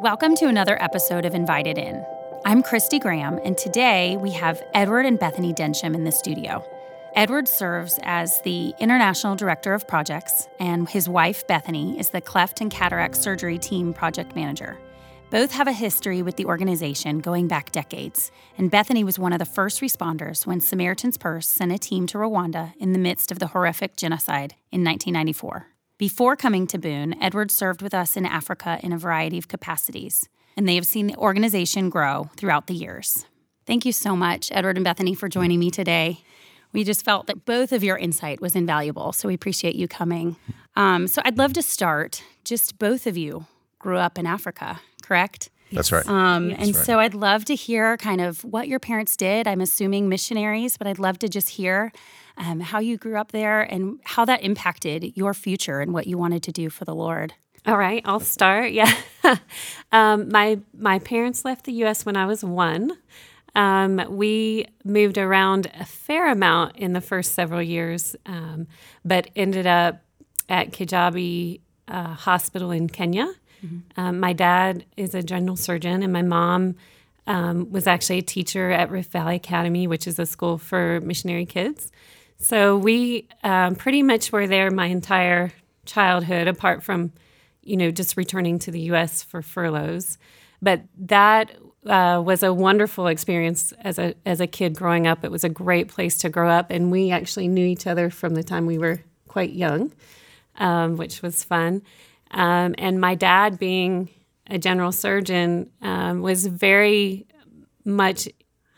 Welcome to another episode of Invited In. I'm Christy Graham, and today we have Edward and Bethany Densham in the studio. Edward serves as the International Director of Projects, and his wife, Bethany, is the Cleft and Cataract Surgery Team Project Manager. Both have a history with the organization going back decades, and Bethany was one of the first responders when Samaritan's Purse sent a team to Rwanda in the midst of the horrific genocide in 1994. Before coming to Boone, Edward served with us in Africa in a variety of capacities, and they have seen the organization grow throughout the years. Thank you so much, Edward and Bethany, for joining me today. We just felt that both of your insight was invaluable, so we appreciate you coming. Um, so I'd love to start. Just both of you grew up in Africa, correct? That's right. Um, and right. so I'd love to hear kind of what your parents did. I'm assuming missionaries, but I'd love to just hear um, how you grew up there and how that impacted your future and what you wanted to do for the Lord. All right, I'll start. Yeah, um, my my parents left the U.S. when I was one. Um, we moved around a fair amount in the first several years, um, but ended up at Kijabe uh, Hospital in Kenya. Um, my dad is a general surgeon, and my mom um, was actually a teacher at Rift Valley Academy, which is a school for missionary kids. So we um, pretty much were there my entire childhood, apart from, you know, just returning to the U.S. for furloughs. But that uh, was a wonderful experience as a as a kid growing up. It was a great place to grow up, and we actually knew each other from the time we were quite young, um, which was fun. Um, and my dad, being a general surgeon, um, was very much.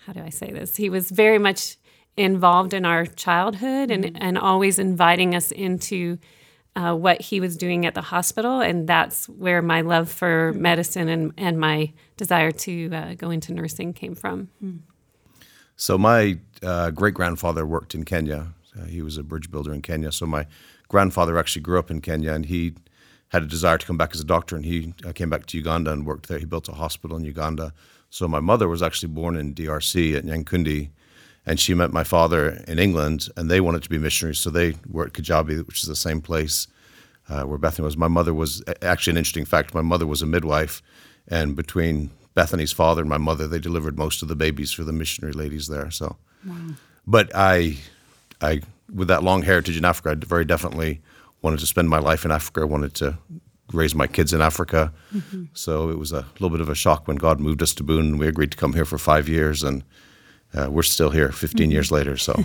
How do I say this? He was very much involved in our childhood and, and always inviting us into uh, what he was doing at the hospital. And that's where my love for medicine and, and my desire to uh, go into nursing came from. So my uh, great grandfather worked in Kenya. Uh, he was a bridge builder in Kenya. So my grandfather actually grew up in Kenya, and he had a desire to come back as a doctor, and he uh, came back to Uganda and worked there. He built a hospital in Uganda. So my mother was actually born in DRC at Nyankunde, and she met my father in England, and they wanted to be missionaries. So they were at Kijabe, which is the same place uh, where Bethany was. My mother was actually an interesting fact. My mother was a midwife, and between Bethany's father and my mother, they delivered most of the babies for the missionary ladies there. So, but I, I with that long heritage in Africa, I very definitely wanted to spend my life in Africa. I wanted to raise my kids in Africa. So it was a little bit of a shock when God moved us to Boone. and We agreed to come here for five years, and uh, we're still here 15 years later. So.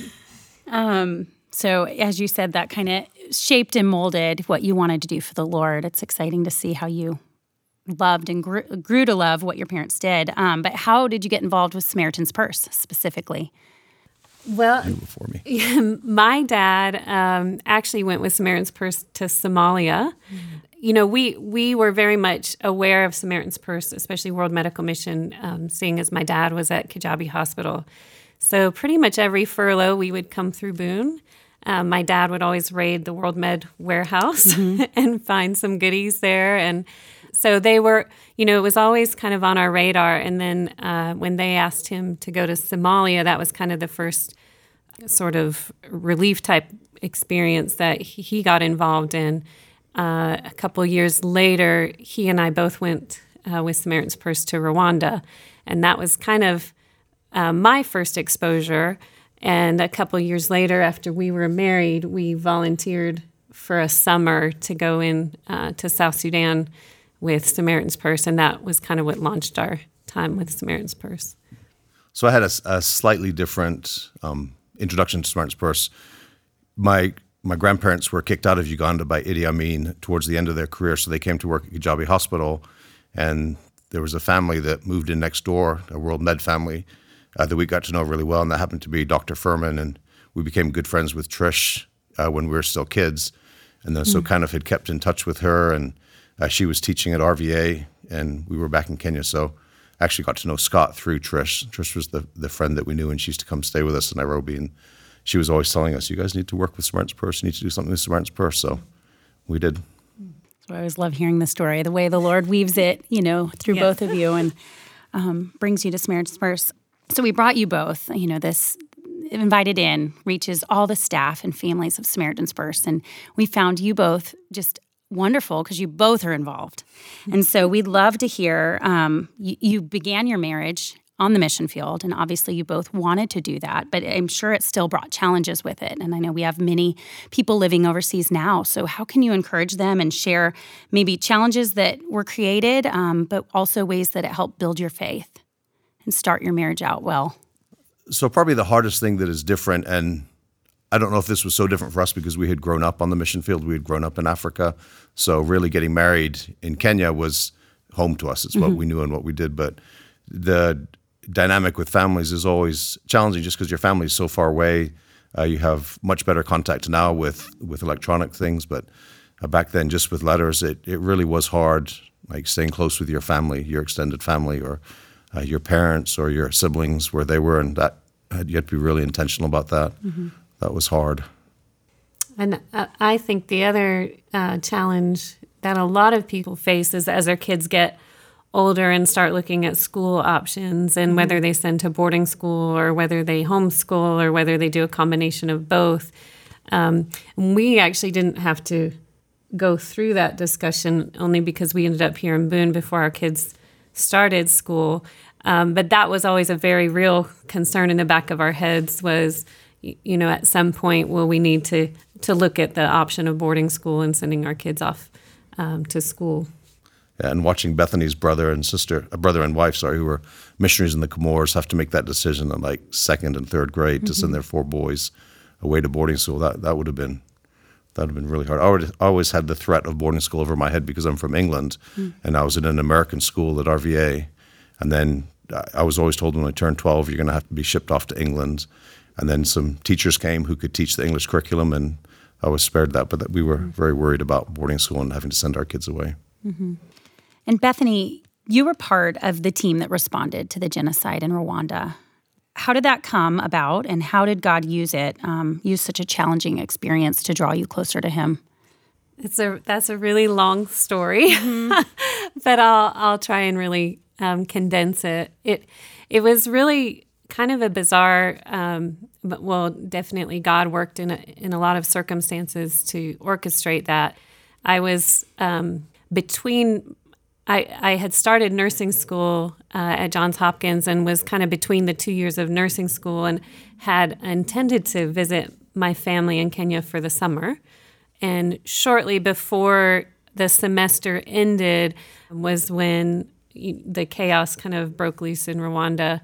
um, So, as you said, that kind of shaped and molded what you wanted to do for the Lord. It's exciting to see how you loved and grew, grew to love what your parents did. Um, but how did you get involved with Samaritan's Purse specifically? Well, for me. my dad um, actually went with Samaritan's Purse to Somalia. You know, we we were very much aware of Samaritan's Purse, especially World Medical Mission, um, seeing as my dad was at Kijabe Hospital. So pretty much every furlough, we would come through Boone. Um, my dad would always raid the World Med warehouse and find some goodies there, and so they were, you know, it was always kind of on our radar. And then uh, when they asked him to go to Somalia, that was kind of the first sort of relief type experience that he got involved in. Uh, a couple years later, he and I both went uh, with Samaritan's Purse to Rwanda, and that was kind of uh, my first exposure. And a couple years later, after we were married, we volunteered for a summer to go in uh, to South Sudan with Samaritan's Purse, and that was kind of what launched our time with Samaritan's Purse. So I had a slightly different um, introduction to Samaritan's Purse. My my grandparents were kicked out of Uganda by Idi Amin towards the end of their career, so they came to work at Kijabe Hospital, and there was a family that moved in next door, a World Med family, uh, that we got to know really well, and that happened to be Dr. Furman, and we became good friends with Trish uh, when we were still kids, and then so kind of had kept in touch with her, and uh, she was teaching at RVA, and we were back in Kenya, so I actually got to know Scott through Trish. Trish was the, the friend that we knew, and she used to come stay with us in Nairobi. And she was always telling us, "You guys need to work with Samaritan's Purse. You need to do something with Samaritan's Purse." So we did. So I always love hearing the story, the way the Lord weaves it, you know, through Yeah. both of you and um, brings you to Samaritan's Purse. So we brought you both, you know, this invited in reaches all the staff and families of Samaritan's Purse. And we found you both just wonderful because you both are involved. And so we'd love to hear um, you, you began your marriage on the mission field, and obviously you both wanted to do that, but I'm sure it still brought challenges with it. And I know we have many people living overseas now. So, how can you encourage them and share maybe challenges that were created, um, but also ways that it helped build your faith and start your marriage out well? So, probably the hardest thing that is different, and I don't know if this was so different for us because we had grown up on the mission field, we had grown up in Africa. So, really getting married in Kenya was home to us. It's mm-hmm. what we knew and what we did. But the dynamic with families is always challenging just because your family is so far away. Uh, you have much better contact now with, with electronic things, but uh, back then, just with letters, it, it really was hard, like staying close with your family, your extended family, or uh, your parents or your siblings, where they were, and that you had to be really intentional about that. Mm-hmm. That was hard. And uh, I think the other uh, challenge that a lot of people face is as their kids get older and start looking at school options and mm-hmm. whether they send to boarding school or whether they homeschool or whether they do a combination of both. Um, we actually didn't have to go through that discussion only because we ended up here in Boone before our kids started school. Um, but that was always a very real concern in the back of our heads was, you know, at some point, will we need to to look at the option of boarding school and sending our kids off um, to school? and watching Bethany's brother and sister, a uh, brother and wife, sorry, who were missionaries in the Comores, have to make that decision in like second and third grade mm-hmm. to send mm-hmm. their four boys away to boarding school. That that would have been that would have been really hard. I, already, always had the threat of boarding school over my head because I'm from England, mm. and I was in an American school at RVA, and then I was always told when I turned 12, you're going to have to be shipped off to England, and then some teachers came who could teach the English curriculum, and I was spared that, but that we were very worried about boarding school and having to send our kids away. Mm-hmm. And Bethany, you were part of the team that responded to the genocide in Rwanda. How did that come about, and how did God use it, um, use such a challenging experience to draw you closer to Him? It's a that's a really long story, mm-hmm. but I'll I'll try and really um, condense it. It it was really kind of a bizarre, um, but well, definitely God worked in a, in a lot of circumstances to orchestrate that. I was um, between I, I had started nursing school uh, at Johns Hopkins and was kind of between the two years of nursing school and had intended to visit my family in Kenya for the summer. And shortly before the semester ended was when the chaos kind of broke loose in Rwanda.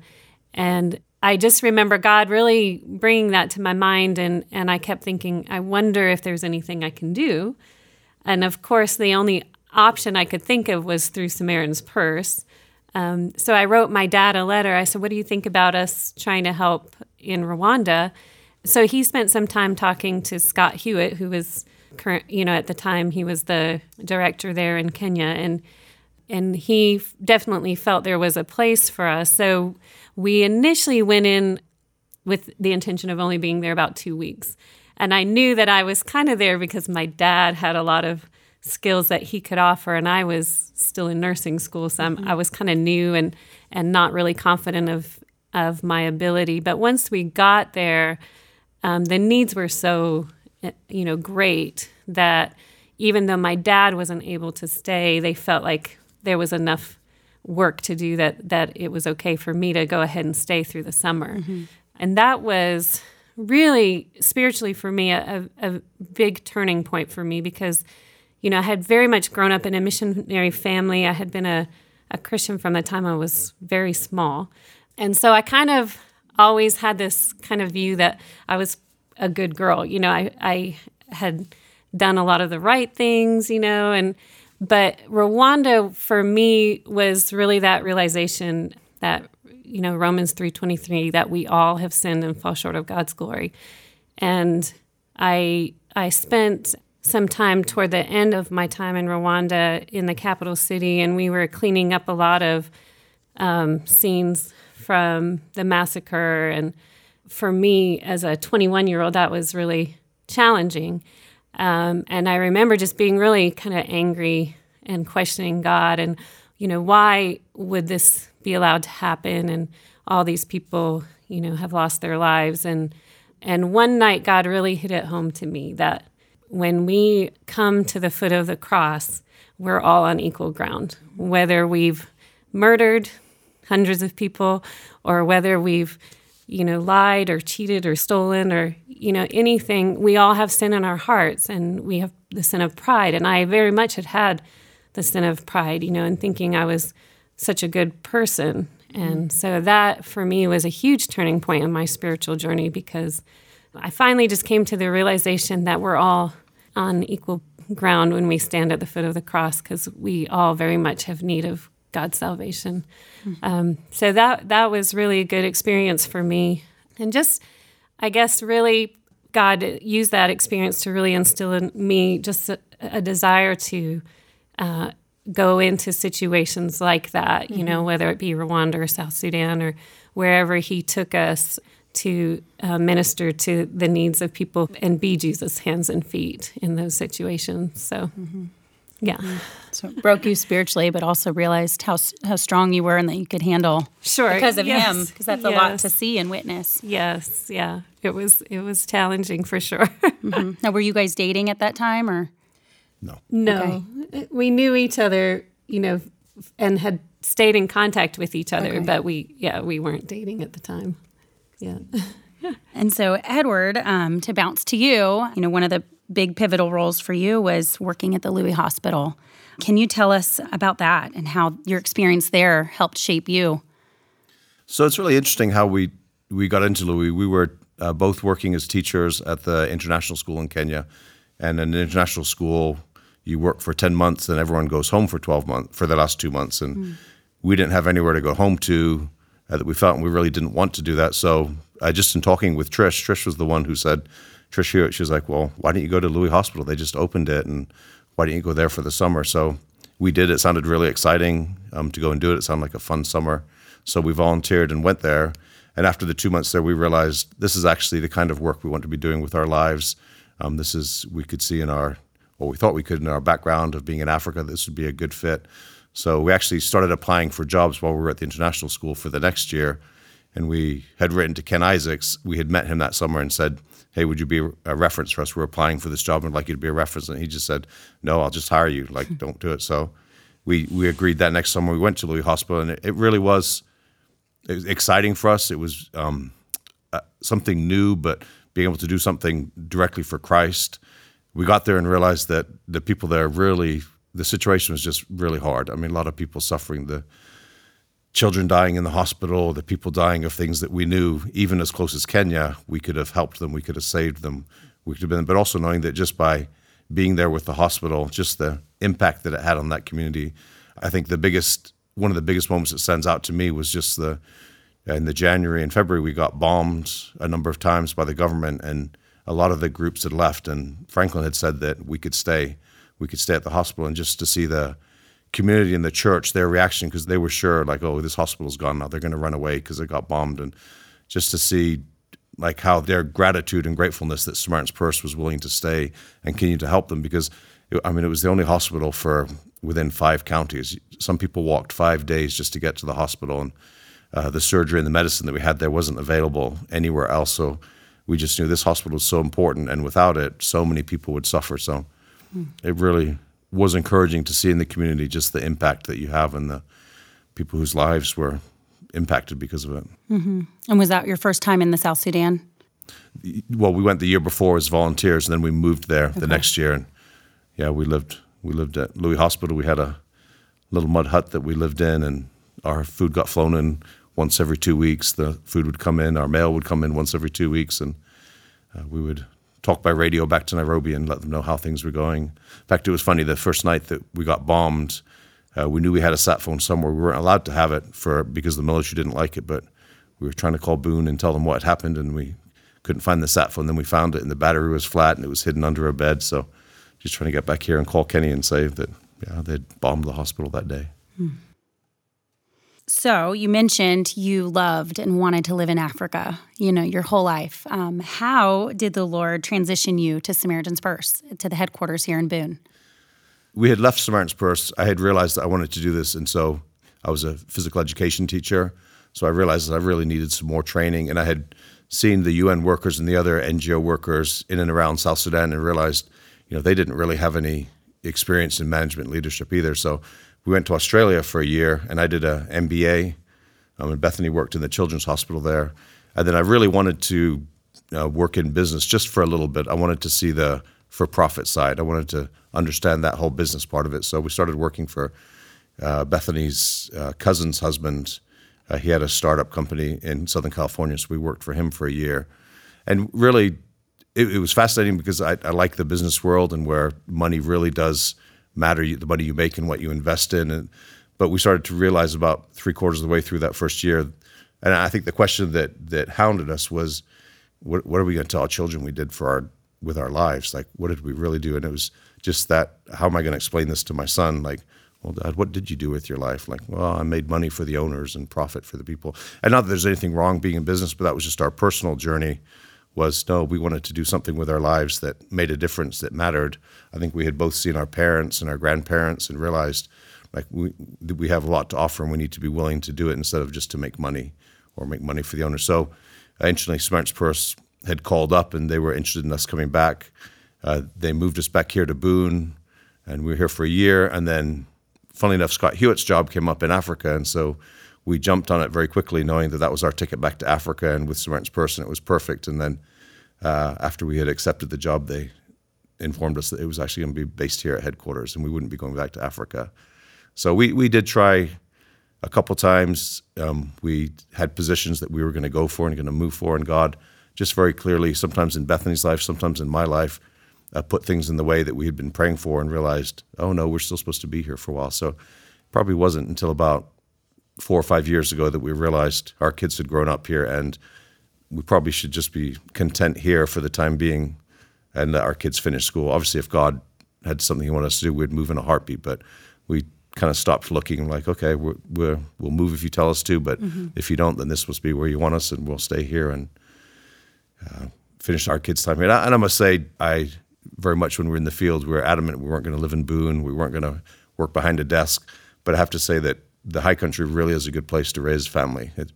And I just remember God really bringing that to my mind. And, and I kept thinking, I wonder if there's anything I can do. And of course, the only option I could think of was through Samaritan's Purse. Um, so I wrote my dad a letter. I said, What do you think about us trying to help in Rwanda? So he spent some time talking to Scott Hewitt, who was current, you know, at the time he was the director there in Kenya, and and he definitely felt there was a place for us. So we initially went in with the intention of only being there about two weeks, and I knew that I was kind of there because my dad had a lot of skills that he could offer and I was still in nursing school so mm-hmm. i was kind of new and and not really confident of of my ability but once we got there um, the needs were so eh, you know great that even though my dad wasn't able to stay they felt like there was enough work to do that that it was okay for me to go ahead and stay through the summer mm-hmm. and that was really spiritually for me a, a, big turning point for me because you know, I had very much grown up in a missionary family. I had been a, a Christian from the time I was very small. And so I kind of always had this kind of view that I was a good girl. You know, I, I had done a lot of the right things, you know, and but Rwanda for me was really that realization that you know Romans 3:23 that we all have sinned and fall short of God's glory. And I I spent some time toward the end of my time in Rwanda in the capital city, and we were cleaning up a lot of um, scenes from the massacre. And for me, as a 21 year old, that was really challenging. Um, and I remember just being really kind of angry and questioning God and, you know, why would this be allowed to happen? And all these people, you know, have lost their lives. And, and one night, God really hit it home to me that when we come to the foot of the cross, we're all on equal ground. Whether we've murdered hundreds of people or whether we've you know lied or cheated or stolen or you know anything we all have sin in our hearts and we have the sin of pride. And i very much had had the sin of pride you know and thinking i was such a good person. And mm-hmm. so that for me was a huge turning point in my spiritual journey because I finally just came to the realization that we're all on equal ground when we stand at the foot of the cross because we all very much have need of God's salvation. Mm-hmm. Um, so that that was really a good experience for me, and just I guess really God used that experience to really instill in me just a, a desire to uh, go into situations like that, you mm-hmm. know, whether it be Rwanda or South Sudan or wherever He took us to uh, minister to the needs of people and be Jesus' hands and feet in those situations. So, mm-hmm. Yeah. Mm-hmm. So broke you spiritually, but also realized how how strong you were and that you could handle. Sure, because of yes. him, because that's yes. a lot to see and witness. Yes, yeah, it was it was challenging for sure. mm-hmm. Now, were you guys dating at that time, or no? No, okay. we knew each other, you know, and had stayed in contact with each other, okay. but we yeah we weren't dating at the time. Yeah. and so, Edward, um, to bounce to you, you know, one of the big pivotal roles for you was working at the Lui Hospital. Can you tell us about that and how your experience there helped shape you? So it's really interesting how we we got into Lui. We were uh, both working as teachers at the international school in Kenya, and in an international school, you work for ten months, and everyone goes home for twelve months for the last two months, and mm. we didn't have anywhere to go home to uh, that we felt, and we really didn't want to do that. So, uh, just in talking with Trish, Trish was the one who said, Trish here, she was like, "Well, why don't you go to Lui Hospital? They just opened it, and why don't you go there for the summer?" So we did. It sounded really exciting um, to go and do it. It sounded like a fun summer. So we volunteered and went there. And after the two months there, we realized this is actually the kind of work we want to be doing with our lives. Um, this is we could see in our, or we thought we could in our background of being in Africa. This would be a good fit. So we actually started applying for jobs while we were at the international school for the next year. And we had written to Ken Isaacs. We had met him that summer and said, Hey, would you be a reference for us? We're applying for this job and I'd like you to be a reference. And he just said, No, I'll just hire you. Like, don't do it. So we, we agreed that next summer. We went to Lui Hospital and it, it really was, it was exciting for us. It was um, uh, something new, but being able to do something directly for Christ. We got there and realized that the people there really the situation was just really hard. I mean, a lot of people suffering, the children dying in the hospital, the people dying of things that we knew, even as close as Kenya, we could have helped them, we could have saved them, we could have been, but also knowing that just by being there with the hospital, just the impact that it had on that community. I think the biggest, one of the biggest moments that stands out to me was just the, in the January and February, we got bombed a number of times by the government, and a lot of the groups had left. And Franklin had said that we could stay we could stay at the hospital and just to see the community and the church, their reaction, because they were sure, like, oh, this hospital's gone now. They're going to run away because it got bombed. And just to see, like, how their gratitude and gratefulness that Samaritan's Purse was willing to stay and continue to help them because, I mean, it was the only hospital for within five counties. Some people walked five days just to get to the hospital. And uh, the surgery and the medicine that we had there wasn't available anywhere else. So we just knew this hospital was so important. And without it, so many people would suffer. So it really was encouraging to see in the community just the impact that you have and the people whose lives were impacted because of it. Mm-hmm. And was that your first time in the South Sudan? Well, we went the year before as volunteers, and then we moved there okay. the next year. And yeah, we lived we lived at Lui Hospital. We had a little mud hut that we lived in, and our food got flown in once every two weeks. The food would come in, our mail would come in once every two weeks, and uh, we would talk by radio back to Nairobi and let them know how things were going. In fact, it was funny the first night that we got bombed. Uh, we knew we had a sat phone somewhere. We weren't allowed to have it for because the military didn't like it, but we were trying to call Boone and tell them what happened, and we couldn't find the sat phone. Then we found it, and the battery was flat, and it was hidden under a bed. So, just trying to get back here and call Kenny and say that yeah, they'd bombed the hospital that day. Hmm. So you mentioned you loved and wanted to live in Africa, you know, your whole life. Um, how did the Lord transition you to Samaritan's Purse, to the headquarters here in Boone? We had left Samaritan's Purse. I had realized that I wanted to do this, and so I was a physical education teacher. So I realized that I really needed some more training, and I had seen the UN workers and the other NGO workers in and around South Sudan, and realized, you you know, they didn't really have any experience in management leadership either. So we went to Australia for a year, and I did a MBA. Um, and Bethany worked in the Children's Hospital there, and then I really wanted to uh, work in business just for a little bit. I wanted to see the for-profit side. I wanted to understand that whole business part of it. So we started working for uh, Bethany's uh, cousin's husband. Uh, he had a startup company in Southern California, so we worked for him for a year. And really, it, it was fascinating because I, I, like the business world and where money really does matter, the money you make and what you invest in. And, but we started to realize about three quarters of the way through that first year, and I think the question that that hounded us was, what, what are we going to tell our children we did for our with our lives? Like, what did we really do? And it was just that. How am I going to explain this to my son? Like, well, Dad, what did you do with your life? Like, well, I made money for the owners and profit for the people. And not that there's anything wrong being in business, but that was just our personal journey. Was no, we wanted to do something with our lives that made a difference, that mattered. I think we had both seen our parents and our grandparents and realized like we we have a lot to offer and we need to be willing to do it instead of just to make money or make money for the owner. So, uh, interestingly, Samaritan's Purse had called up and they were interested in us coming back. Uh, they moved us back here to Boone, and we were here for a year. And then funnily enough, Scott Hewitt's job came up in Africa, and so we jumped on it very quickly, knowing that that was our ticket back to Africa. And with Samaritan's Purse, it was perfect. And then uh, after we had accepted the job, they informed us that it was actually going to be based here at headquarters, and we wouldn't be going back to Africa. So we we did try a couple times. Um, we had positions that we were going to go for and going to move for, and God just very clearly, sometimes in Bethany's life, sometimes in my life, uh, put things in the way that we had been praying for and realized, oh no, we're still supposed to be here for a while. So probably wasn't until about four or five years ago that we realized our kids had grown up here and we probably should just be content here for the time being and let our kids finish school. Obviously, if God had something He wanted us to do, we'd move in a heartbeat. But we kind of stopped looking like, okay, we're, we will move if you tell us to, but mm-hmm. if you don't, then this must be where you want us, and we'll stay here and uh, finish our kids' time here. And I, and I must say, I very much when we were in the field, we were adamant we weren't going to live in Boone, we weren't going to work behind a desk. But I have to say that the high country really is a good place to raise family. It,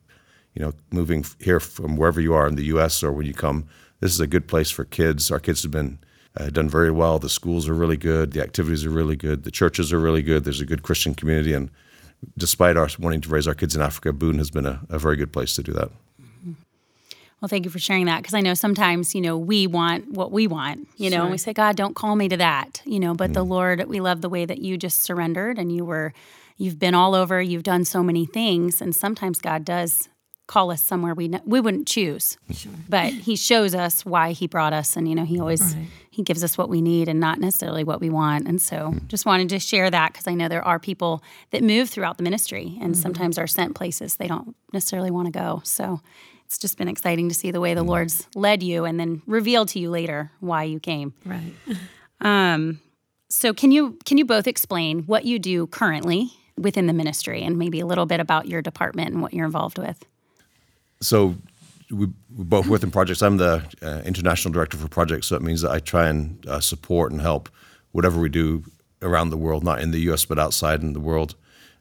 you know, moving here from wherever you are in the U.S. or when you come, this is a good place for kids. Our kids have been uh, done very well. The schools are really good. The activities are really good. The churches are really good. There's a good Christian community, and despite our wanting to raise our kids in Africa, Boone has been a, a very good place to do that. Well, thank you for sharing that because I know sometimes, you know, we want what we want, you know, and we say, God, don't call me to that, you know, but mm. the Lord, we love the way that you just surrendered and you were, you've been all over, you've done so many things. And sometimes God does call us somewhere we we wouldn't choose. Sure. But he shows us why he brought us and you know he always right. he gives us what we need and not necessarily what we want. And so mm. just wanted to share that cuz I know there are people that move throughout the ministry and mm-hmm. sometimes are sent places they don't necessarily want to go. So it's just been exciting to see the way the mm. Lord's led you and then revealed to you later why you came. Right. Um so can you can you both explain what you do currently within the ministry and maybe a little bit about your department and what you're involved with? so we, we both within projects. I'm the uh, international director for projects, so it means that I try and uh, support and help whatever we do around the world, not in the U.S. but outside in the world.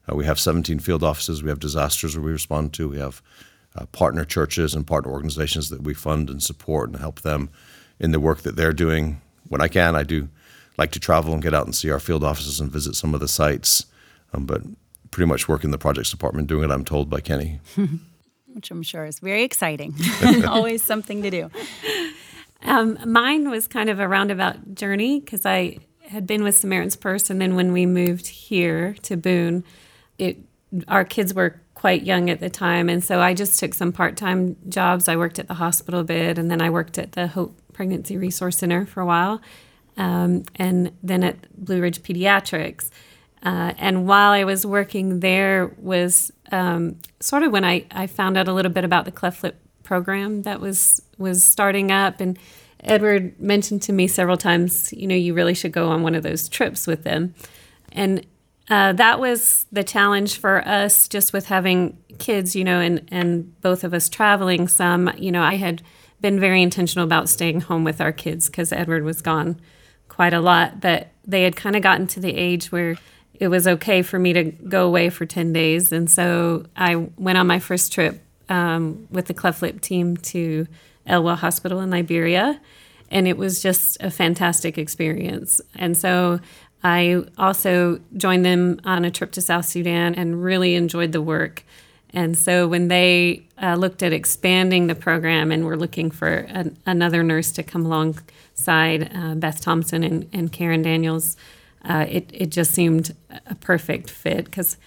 Uh, we have 17 field offices. We have disasters where we respond to. We have uh, partner churches and partner organizations that we fund and support and help them in the work that they're doing. When I can, I do like to travel and get out and see our field offices and visit some of the sites. Um, but pretty much work in the projects department, doing what I'm told by Kenny. which I'm sure is very exciting. Always something to do. Um, mine was kind of a roundabout journey because I had been with Samaritan's Purse, and then when we moved here to Boone, it our kids were quite young at the time, and so I just took some part time jobs. I worked at the hospital a bit, and then I worked at the Hope Pregnancy Resource Center for a while, um, and then at Blue Ridge Pediatrics. Uh, and while I was working there was um, sort of when I, I found out a little bit about the cleft lip program that was was starting up and Edward mentioned to me several times, you know, you really should go on one of those trips with them. And uh, that was the challenge for us just with having kids, you know, and, and both of us traveling some. You know, I had been very intentional about staying home with our kids because Edward was gone quite a lot, but they had kind of gotten to the age where it was okay for me to go away for 10 days. And so I went on my first trip um, with the cleft team to ELWA Hospital in Liberia. and it was just a fantastic experience. And so I also joined them on a trip to South Sudan and really enjoyed the work. And so when they uh, looked at expanding the program and were looking for an, another nurse to come alongside uh, Beth Thompson and, and Karen Daniels, uh, it, it just seemed a perfect fit because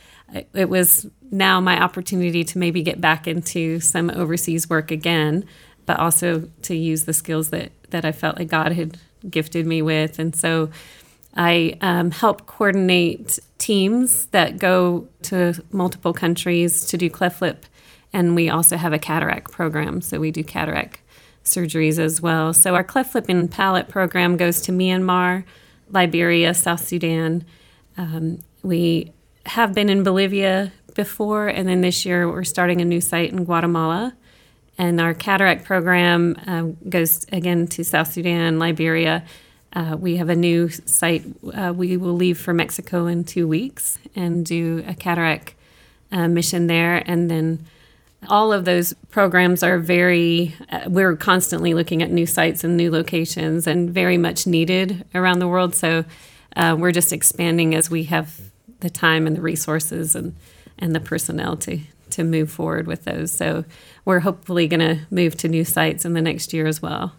it was now my opportunity to maybe get back into some overseas work again, but also to use the skills that, that I felt like God had gifted me with. And so I um, help coordinate teams that go to multiple countries to do cleft lip, and we also have a cataract program, so we do cataract surgeries as well. So our cleft lip and palate program goes to Myanmar, Liberia, South Sudan. Um, we have been in Bolivia before, and then this year we're starting a new site in Guatemala. And our cataract program uh, goes again to South Sudan, Liberia. Uh, we have a new site. Uh, we will leave for Mexico in two weeks and do a cataract uh, mission there. And then all of those programs are very, uh, we're constantly looking at new sites and new locations and very much needed around the world. So uh, we're just expanding as we have the time and the resources and, and the personnel to, to move forward with those. So we're hopefully going to move to new sites in the next year as well.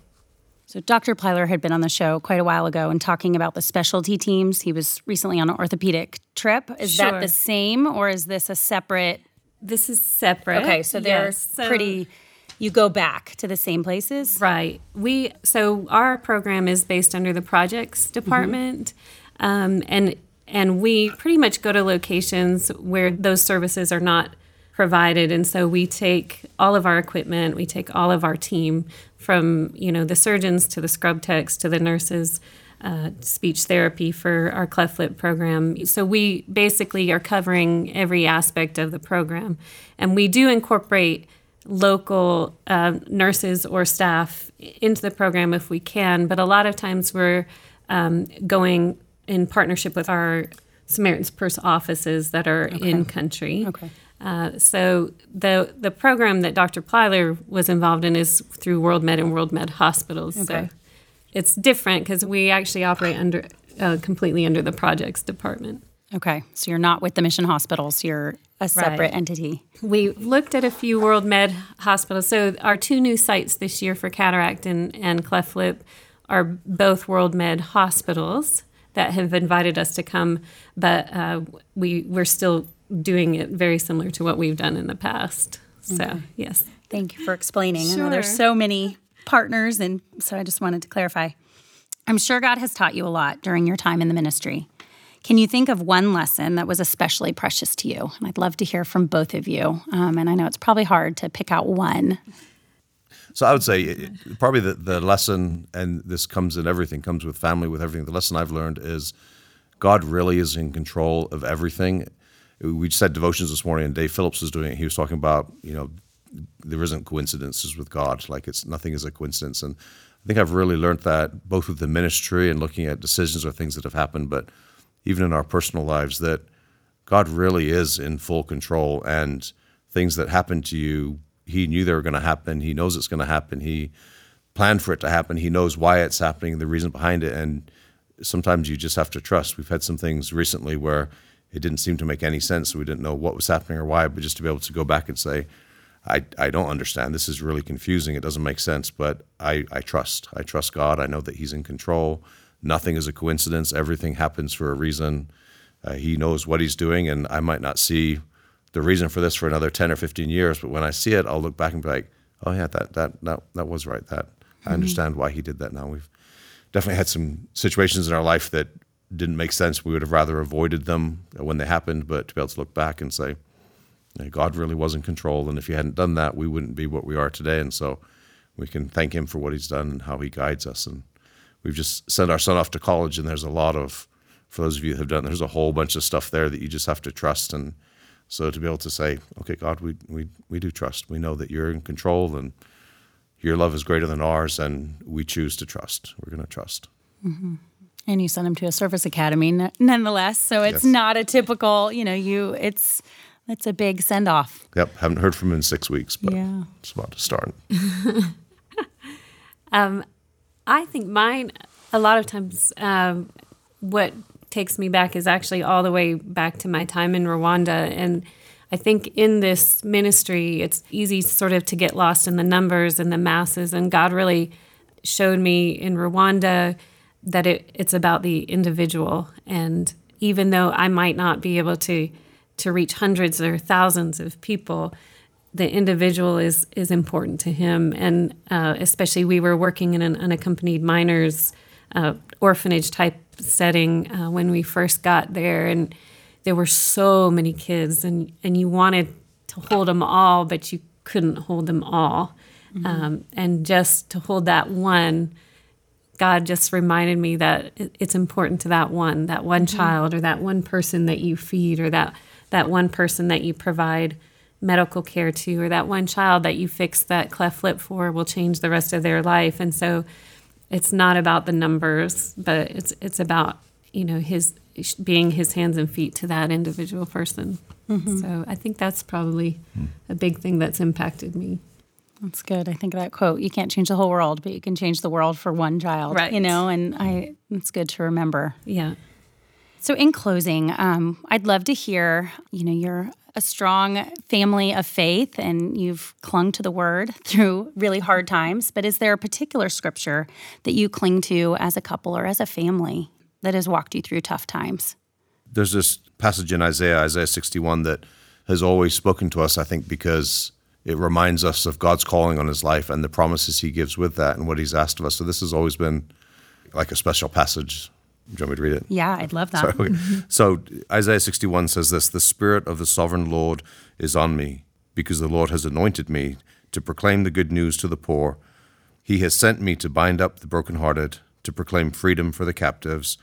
So, Dr. Plyler had been on the show quite a while ago and talking about the specialty teams. He was recently on an orthopedic trip. Is sure. that the same or is this a separate? This is separate. Okay, so they're yes, so pretty. You go back to the same places? Right. We so our program is based under the projects department, mm-hmm. um, and and we pretty much go to locations where those services are not provided and so we take all of our equipment we take all of our team from you know the surgeons to the scrub techs to the nurses uh, speech therapy for our cleft lip program so we basically are covering every aspect of the program and we do incorporate local uh, nurses or staff into the program if we can but a lot of times we're um, going in partnership with our Samaritan's Purse offices that are okay. in country. Okay. Uh, so the the program that Dr. Plyler was involved in is through World Med and World Med hospitals. Okay. So it's different because we actually operate under uh, completely under the projects department. Okay, so you're not with the mission hospitals; you're a separate right. entity. We looked at a few World Med hospitals. So our two new sites this year for cataract and, and cleft lip are both World Med hospitals that have invited us to come, but uh, we we're still doing it very similar to what we've done in the past. So okay. yes, thank you for explaining. Sure. I know there's so many partners, and so I just wanted to clarify. I'm sure God has taught you a lot during your time in the ministry. Can you think of one lesson that was especially precious to you? And I'd love to hear from both of you. Um, and I know it's probably hard to pick out one. So I would say it, probably the, the lesson, and this comes in everything, comes with family, with everything. The lesson I've learned is God really is in control of everything. We had devotions this morning, and Dave Phillips was doing it. He was talking about, you know, there isn't coincidences with God. Like it's nothing is a coincidence. And I think I've really learned that both with the ministry and looking at decisions or things that have happened, but even in our personal lives, that God really is in full control and things that happen to you he knew they were going to happen. He knows it's going to happen. He planned for it to happen. He knows why it's happening, the reason behind it, and sometimes you just have to trust. We've had some things recently where it didn't seem to make any sense. We didn't know what was happening or why, but just to be able to go back and say, I, I don't understand. This is really confusing. It doesn't make sense, but I, I trust. I trust God. I know that He's in control. Nothing is a coincidence. Everything happens for a reason. Uh, he knows what He's doing, and I might not see the reason for this for another 10 or 15 years. But when I see it, I'll look back and be like, oh, yeah, that, that, that, that was right. That mm-hmm. I understand why he did that now. We've definitely had some situations in our life that didn't make sense. We would have rather avoided them when they happened, but to be able to look back and say, God really was in control. And if he hadn't done that, we wouldn't be what we are today. And so we can thank him for what he's done and how he guides us. And we've just sent our son off to college, and there's a lot of, for those of you who have done, there's a whole bunch of stuff there that you just have to trust and so to be able to say, okay, God, we, we, we do trust. We know that you're in control and your love is greater than ours, and we choose to trust. We're going to trust. Mm-hmm. And you sent him to a service academy, nonetheless. So it's yes. not a typical, you know, you. It's it's a big send off. Yep, haven't heard from him in six weeks, but yeah. it's about to start. um, I think mine, a lot of times, um, what takes me back is actually all the way back to my time in Rwanda. And I think in this ministry, it's easy sort of to get lost in the numbers and the masses. And God really showed me in Rwanda that it, it's about the individual. And even though I might not be able to to reach hundreds or thousands of people, the individual is is important to him. And uh, especially, we were working in an unaccompanied minors uh, orphanage type setting uh, when we first got there, and there were so many kids, and and you wanted to hold them all, but you couldn't hold them all. Mm-hmm. Um, and just to hold that one God just reminded me that it's important to that one, that one mm-hmm. child, or that one person that you feed, or that that one person that you provide medical care to, or that one child that you fix that cleft lip for will change the rest of their life. And so, it's not about the numbers, but it's it's about you know his being his hands and feet to that individual person. Mm-hmm. So I think that's probably hmm. a big thing that's impacted me. That's good. I think that quote, you can't change the whole world, but you can change the world for one child. Right. You know, and I it's good to remember. Yeah. So in closing, um, I'd love to hear, you know, you're a strong family of faith and you've clung to the word through really hard times, but is there a particular scripture that you cling to as a couple or as a family that has walked you through tough times? There's this passage in Isaiah, Isaiah 61 that has always spoken to us, I think, because it reminds us of God's calling on his life and the promises he gives with that and what he's asked of us. So this has always been like a special passage. Do you want me to read it? Yeah, I'd love that. okay. so Isaiah 61 says this The Spirit of the sovereign Lord is on me, because the Lord has anointed me to proclaim the good news to the poor. He has sent me to bind up the brokenhearted, to proclaim freedom for the captives,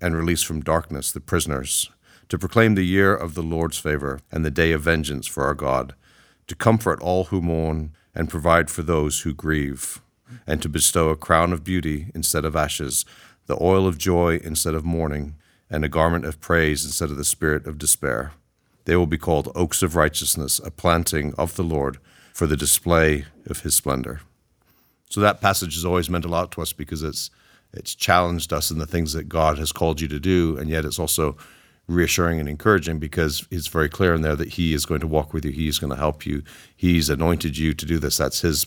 and release from darkness the prisoners, to proclaim the year of the Lord's favor and the day of vengeance for our God to comfort all who mourn and provide for those who grieve, and to bestow a crown of beauty instead of ashes, the oil of joy instead of mourning, and a garment of praise instead of the spirit of despair. They will be called oaks of righteousness, a planting of the Lord for the display of his splendor. So that passage has always meant a lot to us because it's it's challenged us in the things that God has called you to do, and yet it's also reassuring and encouraging because it's very clear in there that He is going to walk with you. He's going to help you. He's anointed you to do this. That's His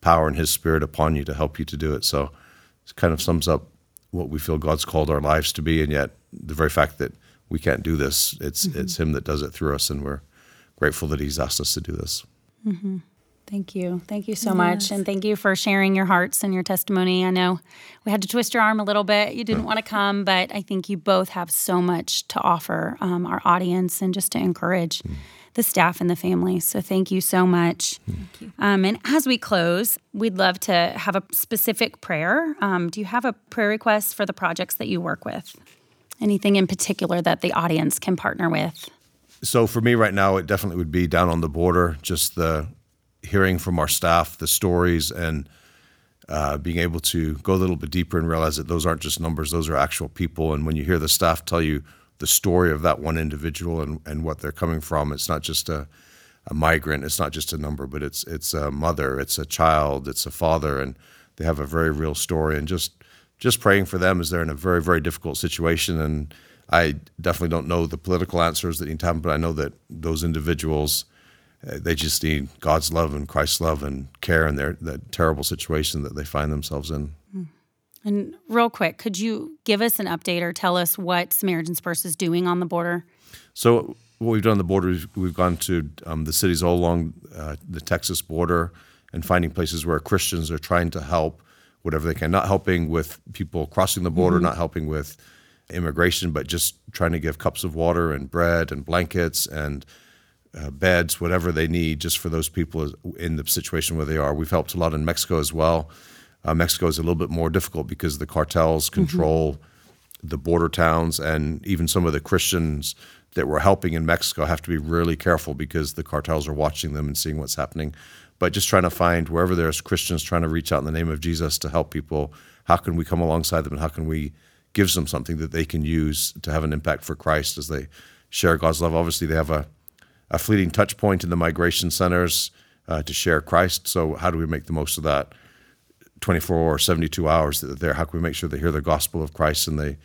power and His Spirit upon you to help you to do it. So it kind of sums up what we feel God's called our lives to be, and yet the very fact that we can't do this, it's mm-hmm. it's Him that does it through us, and we're grateful that He's asked us to do this. Mm-hmm. Thank you. Thank you so yes. much. And thank you for sharing your hearts and your testimony. I know we had to twist your arm a little bit. You didn't want to come, but I think you both have so much to offer um, our audience and just to encourage mm. The staff and the family. So thank you so much. Thank you. Um, and as we close, we'd love to have a specific prayer. Um, do you have a prayer request for the projects that you work with? Anything in particular that the audience can partner with? So for me right now, it definitely would be down on the border, just the hearing from our staff the stories and uh, being able to go a little bit deeper and realize that those aren't just numbers; those are actual people. And when you hear the staff tell you the story of that one individual and, and what they're coming from, it's not just a, a migrant, it's not just a number, but it's it's a mother, it's a child, it's a father, and they have a very real story. And just just praying for them as they're in a very very difficult situation. And I definitely don't know the political answers that need to happen, but I know that those individuals uh, they just need God's love and Christ's love and care in their that terrible situation that they find themselves in. Hmm. And real quick, could you give us an update or tell us what Samaritan's Purse is doing on the border? So what we've done on the border, we've, we've gone to um, the cities all along uh, the Texas border and finding places where Christians are trying to help whatever they can, not helping with people crossing the border, mm-hmm. not helping with immigration, but just trying to give cups of water and bread and blankets and uh, beds, whatever they need, just for those people in the situation where they are. We've helped a lot in Mexico as well. Uh, Mexico is a little bit more difficult because the cartels mm-hmm. control mm-hmm. the border towns, and even some of the Christians that we're helping in Mexico have to be really careful because the cartels are watching them and seeing what's happening. But just trying to find wherever there's Christians trying to reach out in the name of Jesus to help people, how can we come alongside them and how can we give them something that they can use to have an impact for Christ as they share God's love? Obviously, they have a a fleeting touch point in the migration centers uh, to share Christ. So, how do we make the most of that? 24 or 72 hours that they're there. How can we make sure they hear the gospel of Christ and they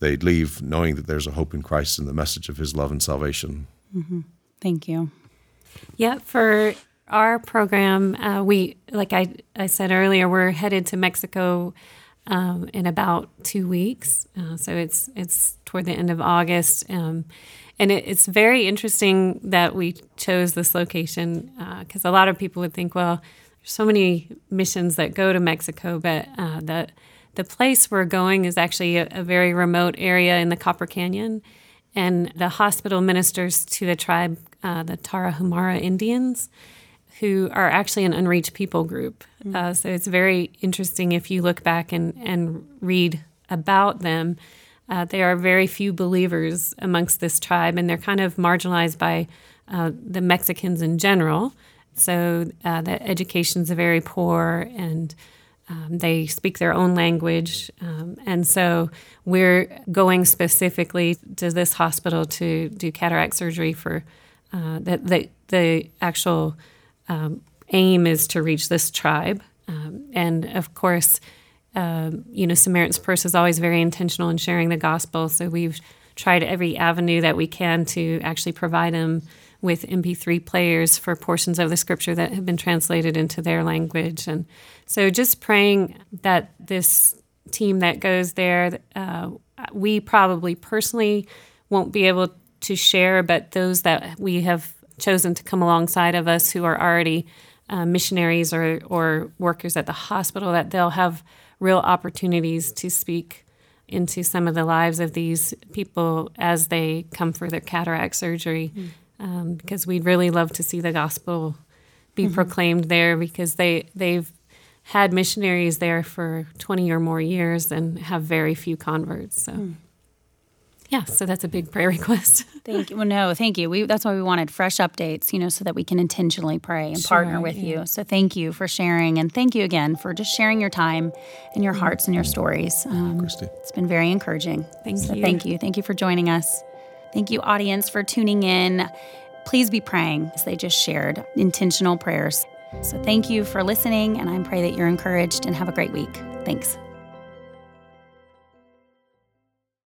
they leave knowing that there's a hope in Christ and the message of His love and salvation? Mm-hmm. Thank you. Yeah, for our program, uh, we like I, I said earlier, we're headed to Mexico um, in about two weeks. Uh, so it's it's toward the end of August, um, and it, it's very interesting that we chose this location because uh, a lot of people would think, well, there's so many missions that go to Mexico, but uh, the the place we're going is actually a, a very remote area in the Copper Canyon, and the hospital ministers to the tribe, uh, the Tarahumara Indians who are actually an unreached people group. Mm-hmm. Uh, so it's very interesting if you look back and, and read about them. Uh, there are very few believers amongst this tribe, and they're kind of marginalized by uh, the Mexicans in general. So uh, the education's very poor, and um, they speak their own language. Um, and so we're going specifically to this hospital to do cataract surgery for uh, the, the, the actual um, aim is to reach this tribe. Um, and of course, um, you know, Samaritan's Purse is always very intentional in sharing the gospel. So we've tried every avenue that we can to actually provide them with MP3 players for portions of the scripture that have been translated into their language. And so just praying that this team that goes there, uh, we probably personally won't be able to share, but those that we have chosen to come alongside of us who are already uh, missionaries or, or workers at the hospital, that they'll have real opportunities to speak into some of the lives of these people as they come for their cataract surgery. Mm. Um, because we'd really love to see the gospel be mm-hmm. proclaimed there because they they've had missionaries there for 20 or more years and have very few converts. So. Mm yeah, so that's a big prayer request. thank you. Well, no, thank you. We that's why we wanted fresh updates, you know, so that we can intentionally pray and sure, partner with yeah. you. So thank you for sharing, and thank you again for just sharing your time and your hearts and your stories. Um, Christy. It's been very encouraging. Thank so you. Thank you. Thank you for joining us. Thank you, audience, for tuning in. Please be praying, as they just shared, intentional prayers. So thank you for listening, and I pray that you're encouraged and have a great week. Thanks.